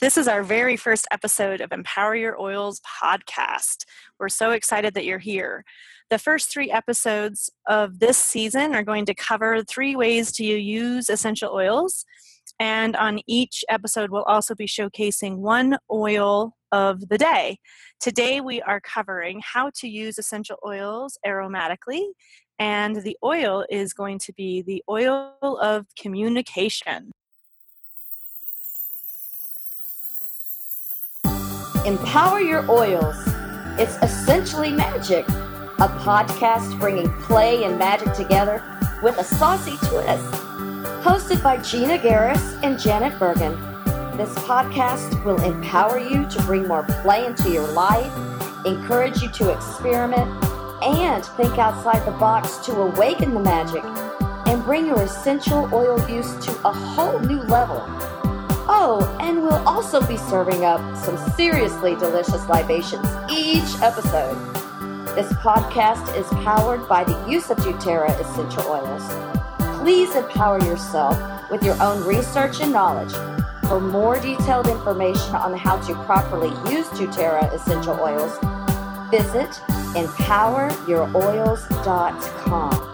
This is our very first episode of Empower Your Oils podcast. We're so excited that you're here. The first three episodes of this season are going to cover three ways to use essential oils. And on each episode, we'll also be showcasing one oil of the day. Today, we are covering how to use essential oils aromatically. And the oil is going to be the oil of communication. Empower Your Oils. It's essentially magic, a podcast bringing play and magic together with a saucy twist. Hosted by Gina Garris and Janet Bergen, this podcast will empower you to bring more play into your life, encourage you to experiment, and think outside the box to awaken the magic and bring your essential oil use to a whole new level. Oh, and we'll also be serving up some seriously delicious libations each episode. This podcast is powered by the use of doTERRA essential oils. Please empower yourself with your own research and knowledge. For more detailed information on how to properly use doTERRA essential oils, visit empoweryouroils.com.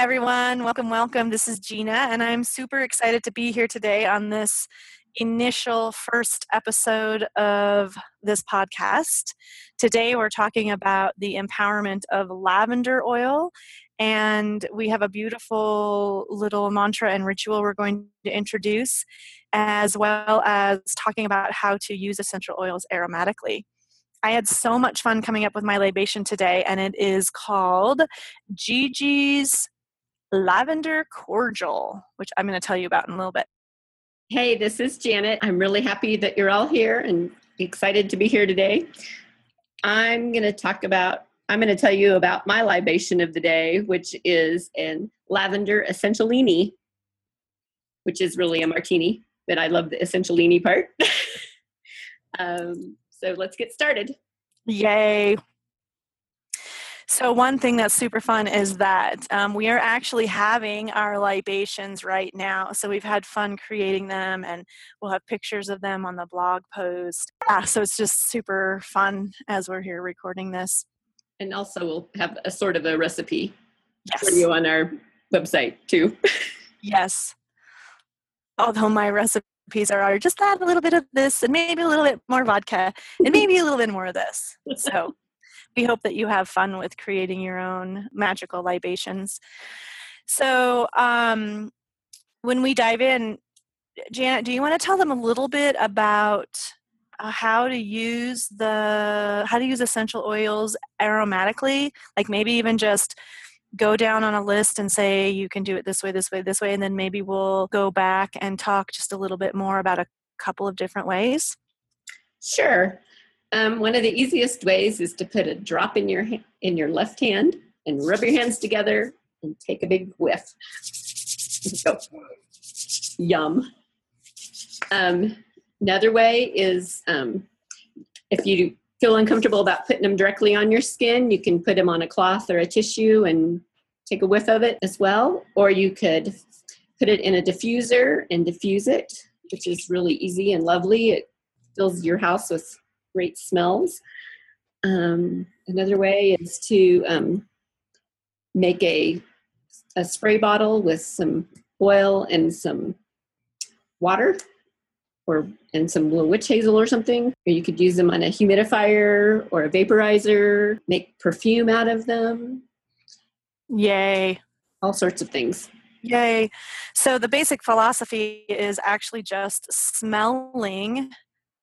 everyone, welcome, welcome. This is Gina, and I'm super excited to be here today on this initial first episode of this podcast. Today, we're talking about the empowerment of lavender oil, and we have a beautiful little mantra and ritual we're going to introduce, as well as talking about how to use essential oils aromatically. I had so much fun coming up with my libation today, and it is called Gigi's Lavender Cordial, which I'm going to tell you about in a little bit. Hey, this is Janet. I'm really happy that you're all here and excited to be here today. I'm going to talk about, I'm going to tell you about my libation of the day, which is in lavender essentialini, which is really a martini, but I love the essentialini part. um, so let's get started. Yay. So, one thing that's super fun is that um, we are actually having our libations right now. So, we've had fun creating them and we'll have pictures of them on the blog post. Yeah, so, it's just super fun as we're here recording this. And also, we'll have a sort of a recipe yes. for you on our website too. yes. Although my recipe recipes are, are just add a little bit of this and maybe a little bit more vodka and maybe a little bit more of this. So we hope that you have fun with creating your own magical libations. So um, when we dive in, Janet, do you want to tell them a little bit about uh, how to use the how to use essential oils aromatically? Like maybe even just go down on a list and say you can do it this way this way this way and then maybe we'll go back and talk just a little bit more about a couple of different ways sure um, one of the easiest ways is to put a drop in your in your left hand and rub your hands together and take a big whiff go yum um, another way is um, if you feel uncomfortable about putting them directly on your skin, you can put them on a cloth or a tissue and take a whiff of it as well. Or you could put it in a diffuser and diffuse it, which is really easy and lovely. It fills your house with great smells. Um, another way is to um, make a, a spray bottle with some oil and some water or and some little witch hazel or something. Or you could use them on a humidifier or a vaporizer, make perfume out of them. Yay. All sorts of things. Yay. So the basic philosophy is actually just smelling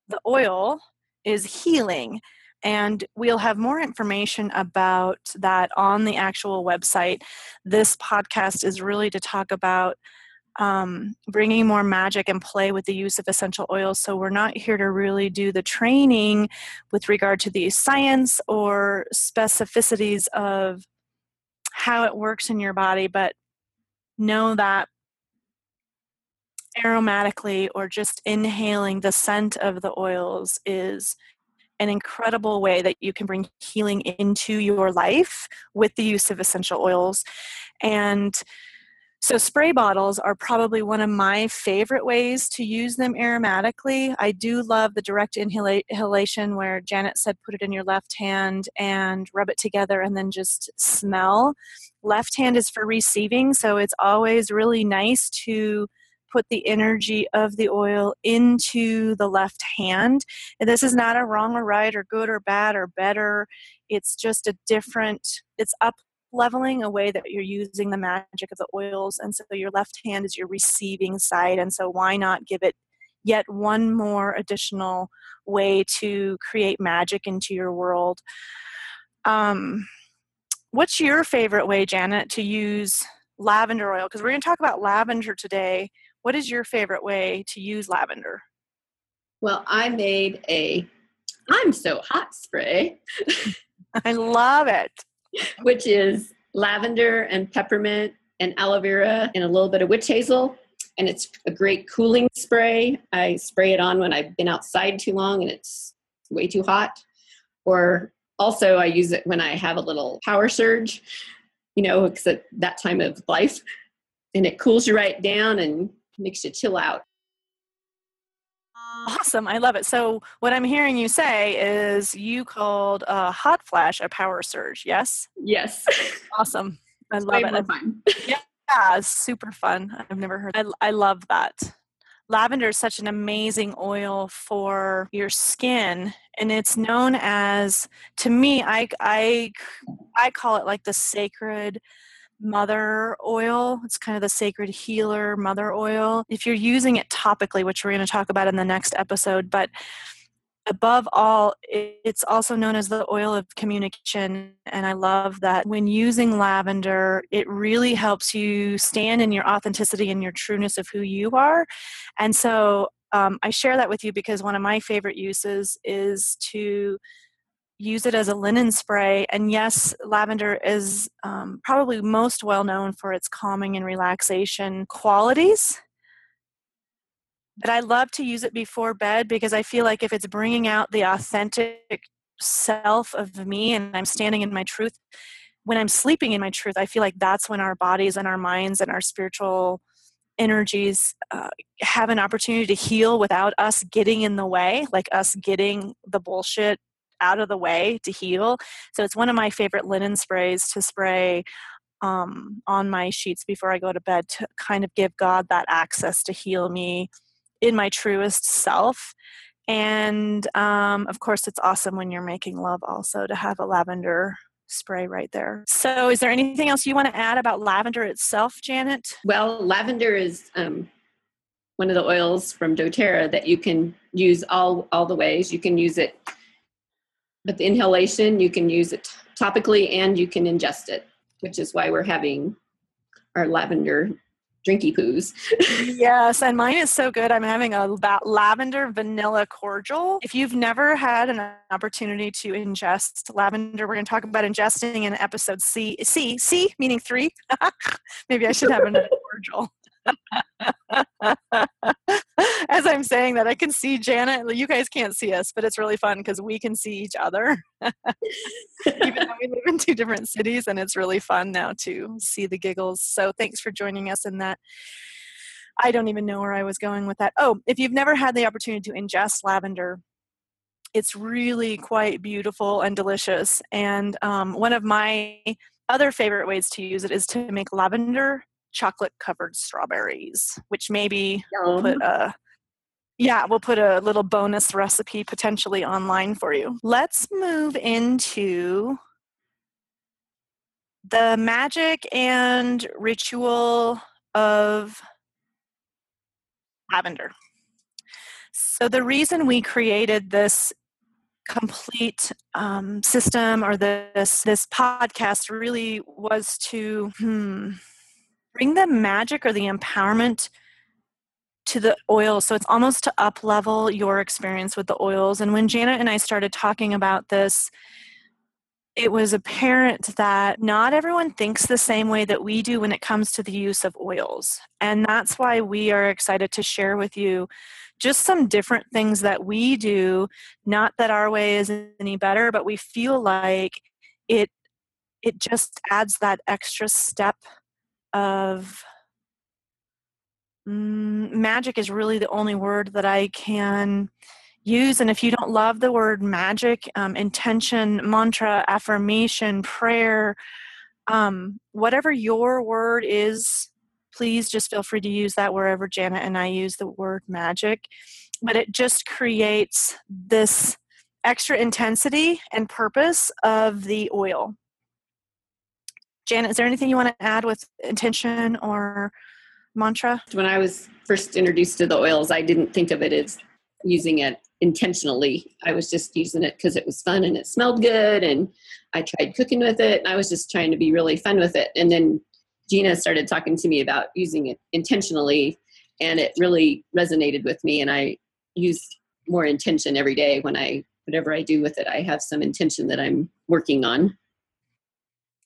the oil is healing. And we'll have more information about that on the actual website. This podcast is really to talk about um, bringing more magic and play with the use of essential oils. So, we're not here to really do the training with regard to the science or specificities of how it works in your body, but know that aromatically or just inhaling the scent of the oils is an incredible way that you can bring healing into your life with the use of essential oils. And so, spray bottles are probably one of my favorite ways to use them aromatically. I do love the direct inhalation where Janet said put it in your left hand and rub it together and then just smell. Left hand is for receiving, so it's always really nice to put the energy of the oil into the left hand. And this is not a wrong or right or good or bad or better. It's just a different, it's up leveling a way that you're using the magic of the oils. And so your left hand is your receiving side. And so why not give it yet one more additional way to create magic into your world? Um, what's your favorite way janet to use lavender oil? Because we're going to talk about lavender today what is your favorite way to use lavender well i made a i'm so hot spray i love it which is lavender and peppermint and aloe vera and a little bit of witch hazel. And it's a great cooling spray. I spray it on when I've been outside too long and it's way too hot. Or also, I use it when I have a little power surge, you know, it's at that time of life. And it cools you right down and makes it chill out. Um, awesome. I love it. So, what I'm hearing you say is you called a hot flash a power surge, yes? Yes. Awesome. I love it. Fun. yeah, super fun. I've never heard. I, I love that. Lavender is such an amazing oil for your skin, and it's known as, to me, I I I call it like the sacred mother oil. It's kind of the sacred healer mother oil. If you're using it topically, which we're going to talk about in the next episode, but above all, it's also known as the oil of communication. And I love that when using lavender, it really helps you stand in your authenticity and your trueness of who you are. And so um, I share that with you because one of my favorite uses is to use it as a linen spray. And yes, lavender is um, probably most well known for its calming and relaxation qualities. But I love to use it before bed because I feel like if it's bringing out the authentic self of me and I'm standing in my truth, when I'm sleeping in my truth, I feel like that's when our bodies and our minds and our spiritual energies uh, have an opportunity to heal without us getting in the way, like us getting the bullshit out of the way to heal. So it's one of my favorite linen sprays to spray um, on my sheets before I go to bed to kind of give God that access to heal me in my truest self. And um, of course, it's awesome when you're making love also to have a lavender spray right there. So, is there anything else you want to add about lavender itself, Janet? Well, lavender is um, one of the oils from doTERRA that you can use all all the ways. You can use it but the inhalation, you can use it topically and you can ingest it, which is why we're having our lavender drinky poos. yes, and mine is so good. I'm having a lavender vanilla cordial. If you've never had an opportunity to ingest lavender, we're going to talk about ingesting in episode C. C, C meaning three. Maybe I should have another cordial. As I'm saying that, I can see Janet. You guys can't see us, but it's really fun because we can see each other. Even though we live in two different cities, and it's really fun now to see the giggles. So thanks for joining us in that. I don't even know where I was going with that. Oh, if you've never had the opportunity to ingest lavender, it's really quite beautiful and delicious. And um, one of my other favorite ways to use it is to make lavender chocolate covered strawberries, which maybe we'll put a yeah, we'll put a little bonus recipe potentially online for you. Let's move into the magic and ritual of lavender. So, the reason we created this complete um, system or this this podcast really was to hmm, bring the magic or the empowerment to the oil so it's almost to up level your experience with the oils and when janet and i started talking about this it was apparent that not everyone thinks the same way that we do when it comes to the use of oils. And that's why we are excited to share with you just some different things that we do. Not that our way is any better, but we feel like it it just adds that extra step of mm, magic is really the only word that I can use. And if you don't love the word magic, um, intention, mantra, affirmation, prayer, um, whatever your word is, please just feel free to use that wherever Janet and I use the word magic. But it just creates this extra intensity and purpose of the oil. Janet, is there anything you want to add with intention or mantra? When I was first introduced to the oils, I didn't think of it as using it intentionally. I was just using it because it was fun and it smelled good, and I tried cooking with it. And I was just trying to be really fun with it. And then Gina started talking to me about using it intentionally, and it really resonated with me. And I use more intention every day when I whatever I do with it. I have some intention that I'm working on.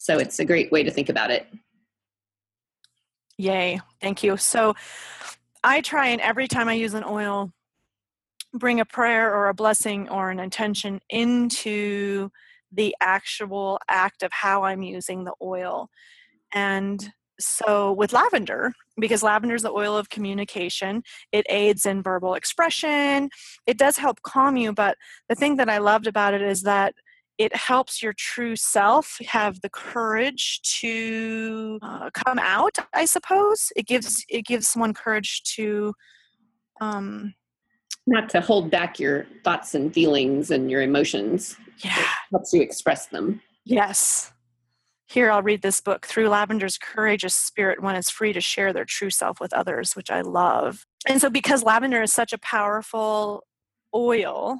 So it's a great way to think about it. Yay. Thank you. So I try and every time I use an oil, bring a prayer or a blessing or an intention into the actual act of how I'm using the oil. And so with lavender, because lavender is the oil of communication, it aids in verbal expression. It does help calm you, but the thing that I loved about it is that it helps your true self have the courage to uh, come out i suppose. It gives it gives someone courage to um not to hold back your thoughts and feelings and your emotions. Yeah. it helps you express them. Yes. Here i'll read this book through lavender's courageous spirit one is free to share their true self with others which i love. And so because lavender is such a powerful oil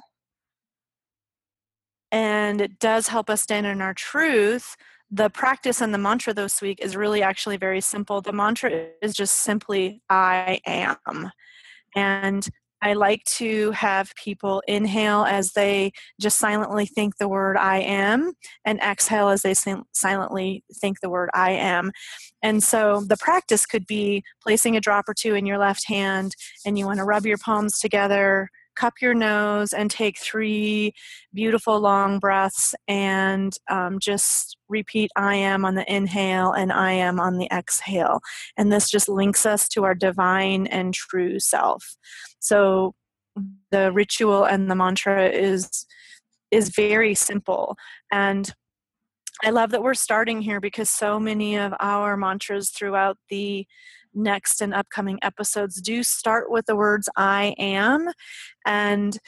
and it does help us stand in our truth the practice and the mantra this week is really actually very simple the mantra is just simply i am and I like to have people inhale as they just silently think the word I am, and exhale as they silently think the word I am. And so the practice could be placing a drop or two in your left hand, and you want to rub your palms together cup your nose and take three beautiful long breaths and um, just repeat I am on the inhale and I am on the exhale. And this just links us to our divine and true self. So the ritual and the mantra is is very simple and I love that we're starting here because so many of our mantras throughout the next and upcoming episodes do start with the words I am. And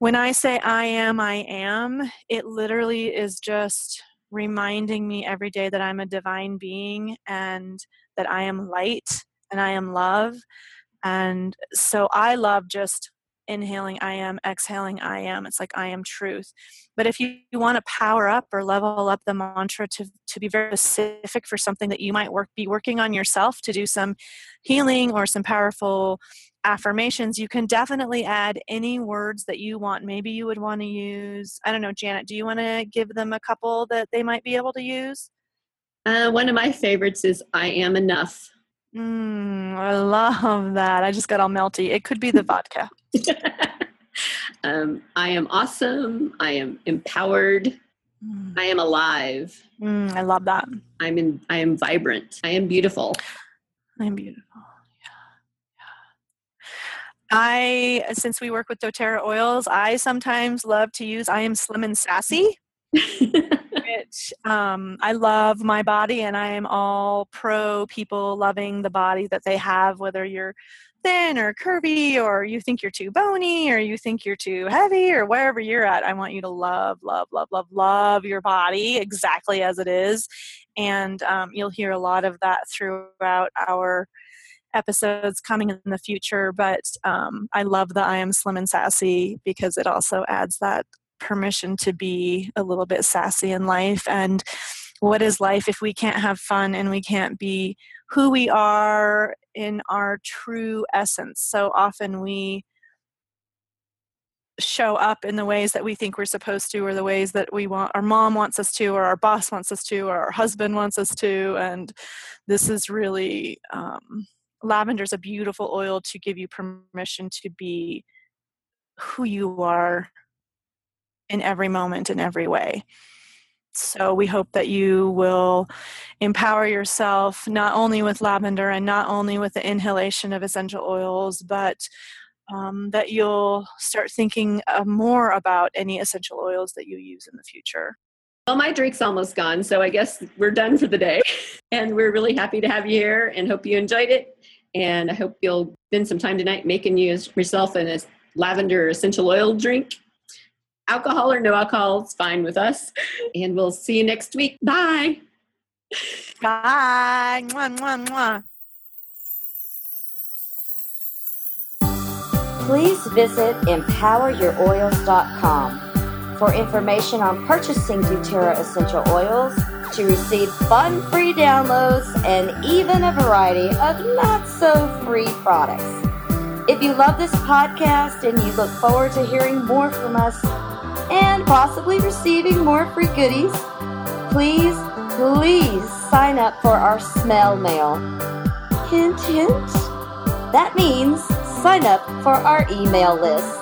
when I say I am, I am, it literally is just reminding me every day that I'm a divine being and that I am light and I am love. And so I love just inhaling I am, exhaling I am. It's like I am truth. But if you, you want to power up or level up the mantra to, to be very specific for something that you might work be working on yourself to do some healing or some powerful affirmations, you can definitely add any words that you want. Maybe you would want to use, I don't know, Janet, do you want to give them a couple that they might be able to use? Uh, one of my favorites is I am enough. Mm, I love that. I just got all melty. It could be the vodka. um, I am awesome. I am empowered. Mm. I am alive. Mm, I love that. I'm in. I am vibrant. I am beautiful. I am beautiful. I, since we work with doTERRA oils, I sometimes love to use I am slim and sassy. um, I love my body, and I am all pro people loving the body that they have, whether you're thin or curvy, or you think you're too bony, or you think you're too heavy, or wherever you're at. I want you to love, love, love, love, love your body exactly as it is. And um, you'll hear a lot of that throughout our episodes coming in the future but um, i love the i am slim and sassy because it also adds that permission to be a little bit sassy in life? And what is life if we can't have fun and we can't be who we are in our true essence? So often we show up in the ways that we think we're supposed to or the ways that we want our mom wants us to or our boss wants us to or our husband wants us to. And this is really um, lavender is a beautiful oil to give you permission to be who you are in every moment in every way so we hope that you will empower yourself not only with lavender and not only with the inhalation of essential oils but um, that you'll start thinking uh, more about any essential oils that you use in the future. Well, my drink's almost gone, so I guess we're done for the day. And we're really happy to have you here and hope you enjoyed it. And I hope you'll spend some time tonight making you yourself an lavender essential oil drink. Alcohol or no alcohol, it's fine with us. And we'll see you next week. Bye. Bye. Mwah, mwah, mwah. please visit empoweryouroils.com for information on purchasing doTERRA essential oils to receive fun free downloads and even a variety of not so free products. If you love this podcast and you look forward to hearing more from us and possibly receiving more free goodies, please, please sign up for our smell mail. Hint, hint. That means sign up for our email list.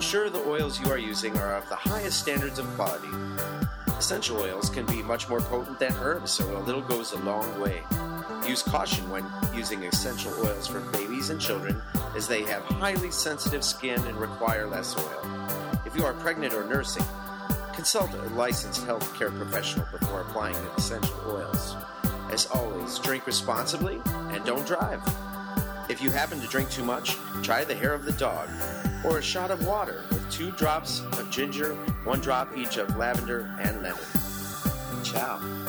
Ensure the oils you are using are of the highest standards of quality. Essential oils can be much more potent than herbs, so a little goes a long way. Use caution when using essential oils for babies and children, as they have highly sensitive skin and require less oil. If you are pregnant or nursing, consult a licensed healthcare professional before applying essential oils. As always, drink responsibly and don't drive. If you happen to drink too much, try the hair of the dog or a shot of water with two drops of ginger, one drop each of lavender and lemon. Ciao.